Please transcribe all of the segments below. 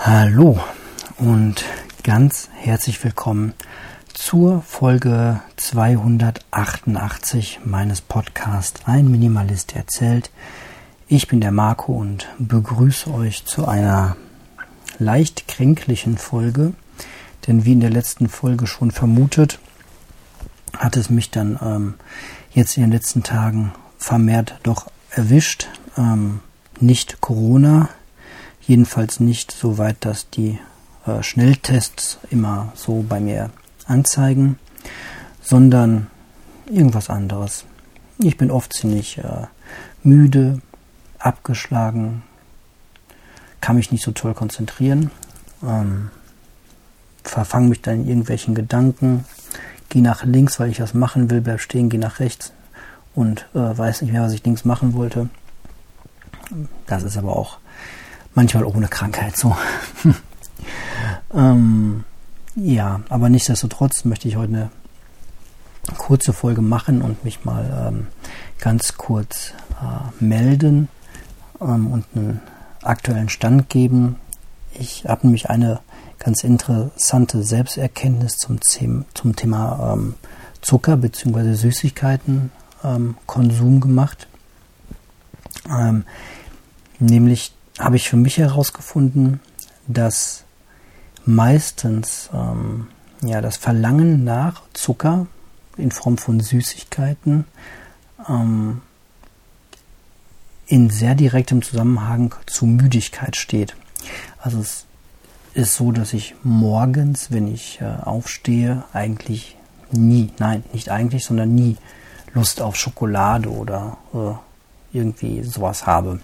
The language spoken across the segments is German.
Hallo und ganz herzlich willkommen zur Folge 288 meines Podcasts Ein Minimalist erzählt. Ich bin der Marco und begrüße euch zu einer leicht kränklichen Folge, denn wie in der letzten Folge schon vermutet, hat es mich dann ähm, jetzt in den letzten Tagen vermehrt doch erwischt. Ähm, nicht Corona, Jedenfalls nicht so weit, dass die äh, Schnelltests immer so bei mir anzeigen, sondern irgendwas anderes. Ich bin oft ziemlich äh, müde, abgeschlagen, kann mich nicht so toll konzentrieren, ähm, verfange mich dann in irgendwelchen Gedanken, gehe nach links, weil ich was machen will, bleib stehen, gehe nach rechts und äh, weiß nicht mehr, was ich links machen wollte. Das ist aber auch manchmal ohne Krankheit so. ähm, ja, aber nichtsdestotrotz möchte ich heute eine kurze Folge machen und mich mal ähm, ganz kurz äh, melden ähm, und einen aktuellen Stand geben. Ich habe nämlich eine ganz interessante Selbsterkenntnis zum, zum Thema ähm, Zucker bzw. Süßigkeiten ähm, Konsum gemacht. Ähm, nämlich habe ich für mich herausgefunden, dass meistens ähm, ja, das Verlangen nach Zucker in Form von Süßigkeiten ähm, in sehr direktem Zusammenhang zu Müdigkeit steht. Also es ist so, dass ich morgens, wenn ich äh, aufstehe, eigentlich nie, nein, nicht eigentlich, sondern nie Lust auf Schokolade oder äh, irgendwie sowas habe.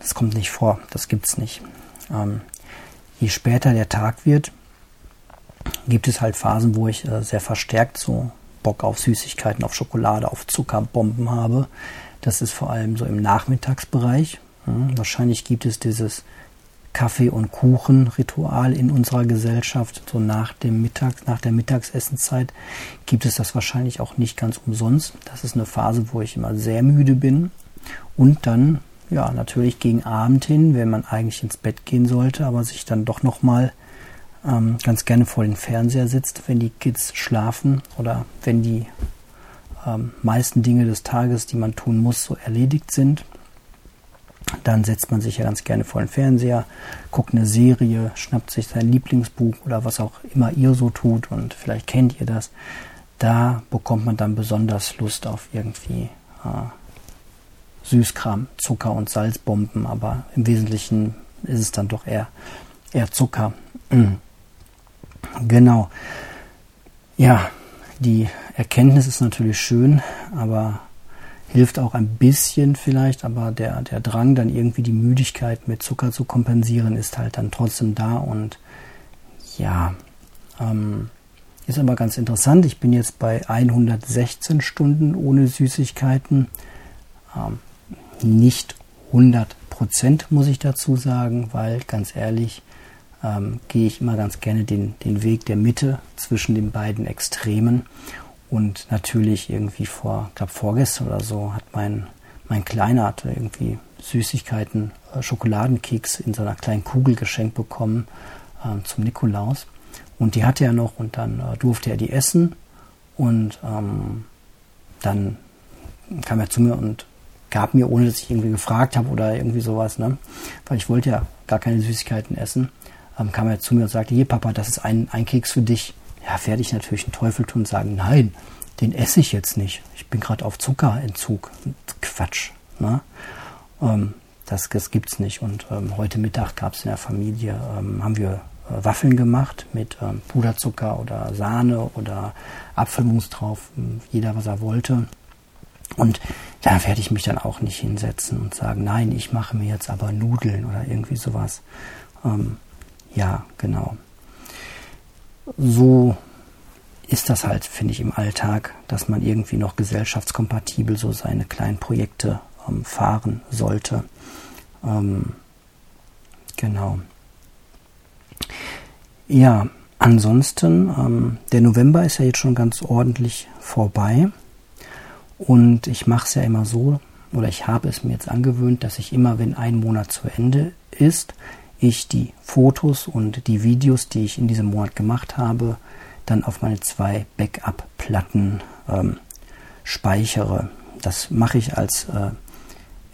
Das kommt nicht vor, das gibt's nicht. Ähm, je später der Tag wird, gibt es halt Phasen, wo ich äh, sehr verstärkt so Bock auf Süßigkeiten, auf Schokolade, auf Zuckerbomben habe. Das ist vor allem so im Nachmittagsbereich. Hm, wahrscheinlich gibt es dieses Kaffee- und Kuchen-Ritual in unserer Gesellschaft. So nach dem Mittag, nach der Mittagsessenzeit gibt es das wahrscheinlich auch nicht ganz umsonst. Das ist eine Phase, wo ich immer sehr müde bin und dann ja, natürlich gegen Abend hin, wenn man eigentlich ins Bett gehen sollte, aber sich dann doch nochmal ähm, ganz gerne vor den Fernseher sitzt, wenn die Kids schlafen oder wenn die ähm, meisten Dinge des Tages, die man tun muss, so erledigt sind. Dann setzt man sich ja ganz gerne vor den Fernseher, guckt eine Serie, schnappt sich sein Lieblingsbuch oder was auch immer ihr so tut und vielleicht kennt ihr das. Da bekommt man dann besonders Lust auf irgendwie äh, Süßkram, Zucker und Salzbomben, aber im Wesentlichen ist es dann doch eher, eher Zucker. Mm. Genau. Ja, die Erkenntnis ist natürlich schön, aber hilft auch ein bisschen vielleicht, aber der, der Drang, dann irgendwie die Müdigkeit mit Zucker zu kompensieren, ist halt dann trotzdem da und ja, ähm, ist aber ganz interessant. Ich bin jetzt bei 116 Stunden ohne Süßigkeiten. Ähm, nicht 100 Prozent, muss ich dazu sagen, weil ganz ehrlich, ähm, gehe ich immer ganz gerne den, den Weg der Mitte zwischen den beiden Extremen. Und natürlich irgendwie vor, ich glaube vorgestern oder so, hat mein, mein Kleiner hatte irgendwie Süßigkeiten, äh, Schokoladenkeks in so einer kleinen Kugel geschenkt bekommen äh, zum Nikolaus. Und die hatte er noch und dann äh, durfte er die essen. Und ähm, dann kam er zu mir und gab mir, ohne dass ich irgendwie gefragt habe oder irgendwie sowas, ne? weil ich wollte ja gar keine Süßigkeiten essen, ähm, kam er zu mir und sagte, hier Papa, das ist ein, ein Keks für dich. Ja, werde ich natürlich einen Teufel tun und sagen, nein, den esse ich jetzt nicht. Ich bin gerade auf Zuckerentzug. Quatsch. Ne? Ähm, das, das gibt's nicht. Und ähm, heute Mittag gab es in der Familie, ähm, haben wir äh, Waffeln gemacht mit ähm, Puderzucker oder Sahne oder Apfelmus drauf, jeder was er wollte. Und da werde ich mich dann auch nicht hinsetzen und sagen, nein, ich mache mir jetzt aber Nudeln oder irgendwie sowas. Ähm, ja, genau. So ist das halt, finde ich, im Alltag, dass man irgendwie noch gesellschaftskompatibel so seine kleinen Projekte ähm, fahren sollte. Ähm, genau. Ja, ansonsten, ähm, der November ist ja jetzt schon ganz ordentlich vorbei. Und ich mache es ja immer so, oder ich habe es mir jetzt angewöhnt, dass ich immer, wenn ein Monat zu Ende ist, ich die Fotos und die Videos, die ich in diesem Monat gemacht habe, dann auf meine zwei Backup-Platten ähm, speichere. Das mache ich als äh,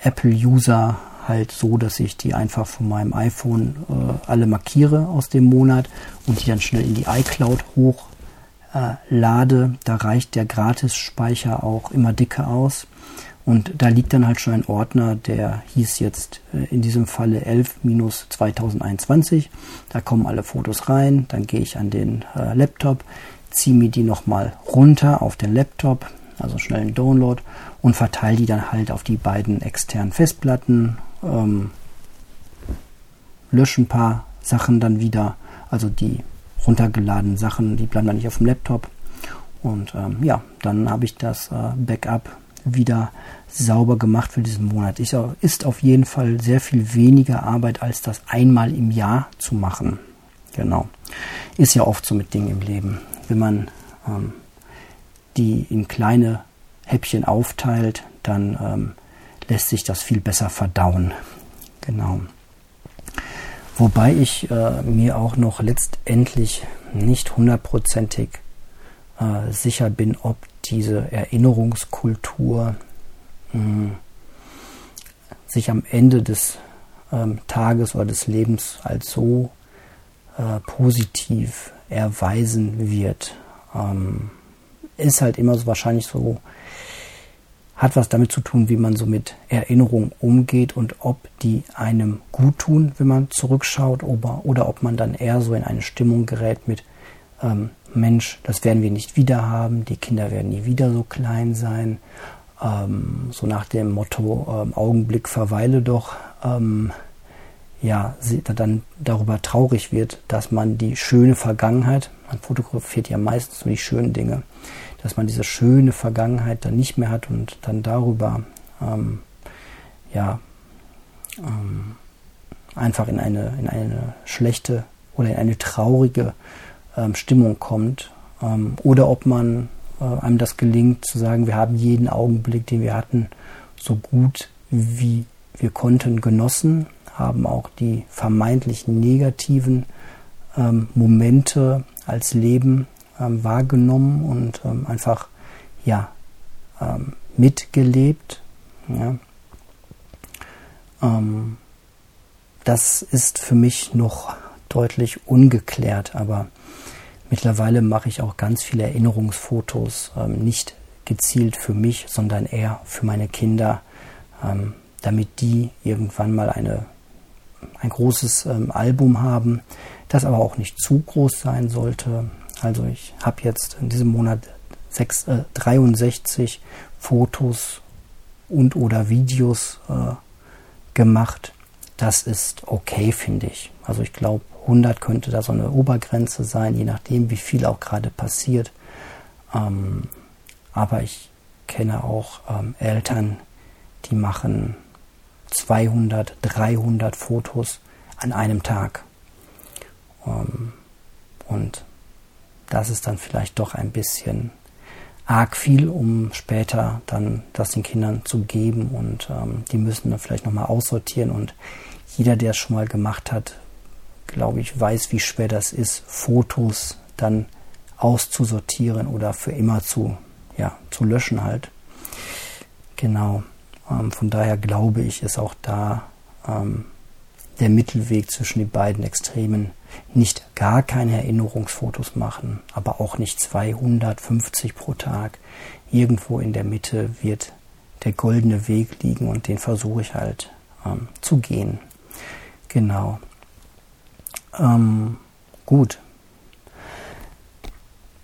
Apple-User halt so, dass ich die einfach von meinem iPhone äh, alle markiere aus dem Monat und die dann schnell in die iCloud hochlade. Äh, da reicht der Gratis-Speicher auch immer dicke aus. Und da liegt dann halt schon ein Ordner, der hieß jetzt äh, in diesem Falle 11-2021. Da kommen alle Fotos rein. Dann gehe ich an den äh, Laptop, ziehe mir die nochmal runter auf den Laptop, also schnell einen Download und verteile die dann halt auf die beiden externen Festplatten. Ähm, lösche ein paar Sachen dann wieder, also die runtergeladenen Sachen, die bleiben dann nicht auf dem Laptop. Und ähm, ja, dann habe ich das äh, Backup wieder sauber gemacht für diesen Monat. Ist, ist auf jeden Fall sehr viel weniger Arbeit, als das einmal im Jahr zu machen. Genau. Ist ja oft so mit Dingen im Leben. Wenn man ähm, die in kleine Häppchen aufteilt, dann ähm, lässt sich das viel besser verdauen. Genau. Wobei ich äh, mir auch noch letztendlich nicht hundertprozentig äh, sicher bin, ob diese Erinnerungskultur mh, hm, sich am Ende des ähm, Tages oder des Lebens als so äh, positiv erweisen wird. Ähm, ist halt immer so wahrscheinlich so, hat was damit zu tun, wie man so mit Erinnerungen umgeht und ob die einem gut tun, wenn man zurückschaut, oder, oder ob man dann eher so in eine Stimmung gerät mit, ähm, Mensch, das werden wir nicht wieder haben, die Kinder werden nie wieder so klein sein. Ähm, so nach dem Motto, ähm, Augenblick verweile doch, ähm, ja, dann darüber traurig wird, dass man die schöne Vergangenheit, man fotografiert ja meistens nur die schönen Dinge, dass man diese schöne Vergangenheit dann nicht mehr hat und dann darüber, ähm, ja, ähm, einfach in eine, in eine schlechte oder in eine traurige ähm, Stimmung kommt ähm, oder ob man äh, einem das gelingt zu sagen, wir haben jeden Augenblick, den wir hatten, so gut wie wir konnten genossen, haben auch die vermeintlich negativen ähm, Momente als Leben ähm, wahrgenommen und ähm, einfach ja ähm, mitgelebt. Ja. Ähm, das ist für mich noch deutlich ungeklärt, aber Mittlerweile mache ich auch ganz viele Erinnerungsfotos, ähm, nicht gezielt für mich, sondern eher für meine Kinder, damit die irgendwann mal eine, ein großes ähm, Album haben, das aber auch nicht zu groß sein sollte. Also ich habe jetzt in diesem Monat 6, äh, 63 Fotos und oder Videos äh, gemacht. Das ist okay, finde ich. Also ich glaube, 100 könnte da so eine Obergrenze sein, je nachdem, wie viel auch gerade passiert. Ähm, aber ich kenne auch ähm, Eltern, die machen 200, 300 Fotos an einem Tag. Ähm, und das ist dann vielleicht doch ein bisschen arg viel, um später dann das den Kindern zu geben und ähm, die müssen dann vielleicht nochmal aussortieren und jeder, der es schon mal gemacht hat, glaube ich, weiß, wie schwer das ist, Fotos dann auszusortieren oder für immer zu, ja, zu löschen halt. Genau. Ähm, von daher glaube ich, ist auch da ähm, der Mittelweg zwischen den beiden Extremen nicht gar keine Erinnerungsfotos machen, aber auch nicht 250 pro Tag. Irgendwo in der Mitte wird der goldene Weg liegen und den versuche ich halt ähm, zu gehen. Genau. Ähm, gut.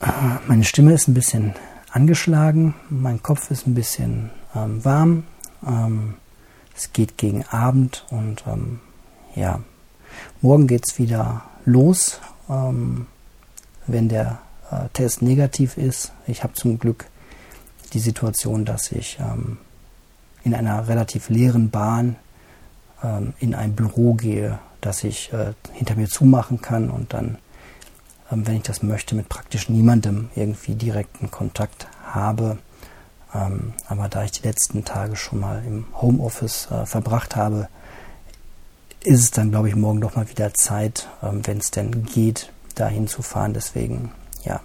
Äh, meine Stimme ist ein bisschen angeschlagen, mein Kopf ist ein bisschen ähm, warm. Ähm, es geht gegen Abend und ähm, ja, morgen geht es wieder los, ähm, wenn der äh, Test negativ ist. Ich habe zum Glück die Situation, dass ich ähm, in einer relativ leeren Bahn in ein Büro gehe, dass ich äh, hinter mir zumachen kann und dann, ähm, wenn ich das möchte, mit praktisch niemandem irgendwie direkten Kontakt habe. Ähm, aber da ich die letzten Tage schon mal im Homeoffice äh, verbracht habe, ist es dann, glaube ich, morgen doch mal wieder Zeit, ähm, wenn es denn geht, dahin zu fahren. Deswegen, ja,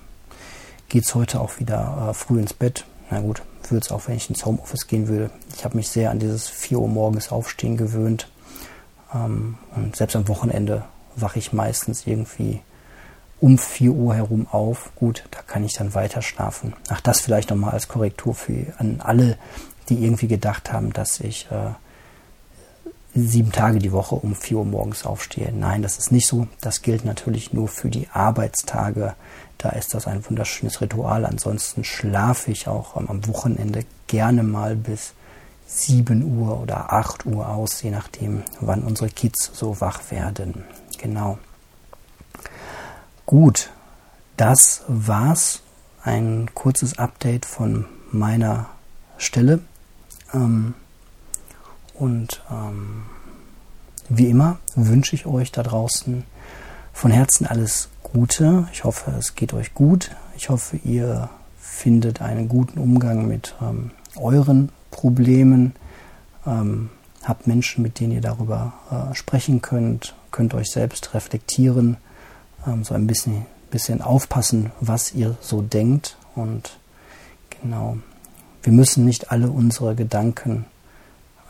geht es heute auch wieder äh, früh ins Bett. Na gut, würde es auch, wenn ich ins Homeoffice gehen würde. Ich habe mich sehr an dieses 4 Uhr morgens Aufstehen gewöhnt. Ähm, und selbst am Wochenende wache ich meistens irgendwie um 4 Uhr herum auf. Gut, da kann ich dann weiter schlafen. Ach, das vielleicht nochmal als Korrektur für an alle, die irgendwie gedacht haben, dass ich äh, sieben Tage die Woche um 4 Uhr morgens aufstehe. Nein, das ist nicht so. Das gilt natürlich nur für die Arbeitstage. Da ist das ein wunderschönes Ritual. Ansonsten schlafe ich auch am Wochenende gerne mal bis 7 Uhr oder 8 Uhr aus, je nachdem, wann unsere Kids so wach werden. Genau. Gut, das war's. Ein kurzes Update von meiner Stelle. Ähm, und ähm, wie immer wünsche ich euch da draußen von Herzen alles Gute. Ich hoffe, es geht euch gut. Ich hoffe, ihr findet einen guten Umgang mit ähm, euren Problemen. Ähm, habt Menschen, mit denen ihr darüber äh, sprechen könnt, könnt euch selbst reflektieren, ähm, so ein bisschen, bisschen aufpassen, was ihr so denkt. Und genau, wir müssen nicht alle unsere Gedanken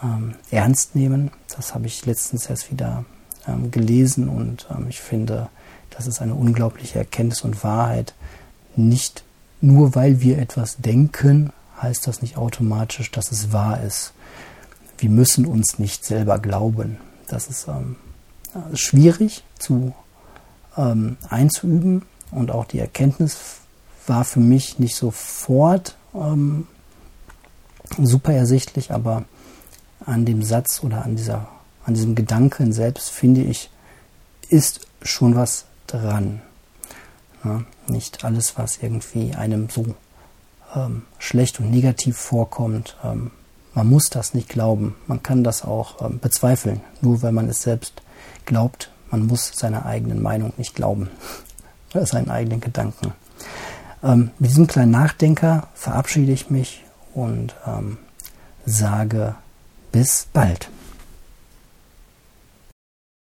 ähm, ernst nehmen. Das habe ich letztens erst wieder ähm, gelesen und ähm, ich finde, das ist eine unglaubliche Erkenntnis und Wahrheit. Nicht nur weil wir etwas denken, heißt das nicht automatisch, dass es wahr ist. Wir müssen uns nicht selber glauben. Das ist ähm, schwierig zu ähm, einzuüben und auch die Erkenntnis war für mich nicht sofort ähm, super ersichtlich, aber an dem Satz oder an, dieser, an diesem Gedanken selbst, finde ich, ist schon was dran. Ja, nicht alles, was irgendwie einem so ähm, schlecht und negativ vorkommt, ähm, man muss das nicht glauben. Man kann das auch ähm, bezweifeln, nur weil man es selbst glaubt. Man muss seiner eigenen Meinung nicht glauben oder seinen eigenen Gedanken. Ähm, mit diesem kleinen Nachdenker verabschiede ich mich und ähm, sage bis bald.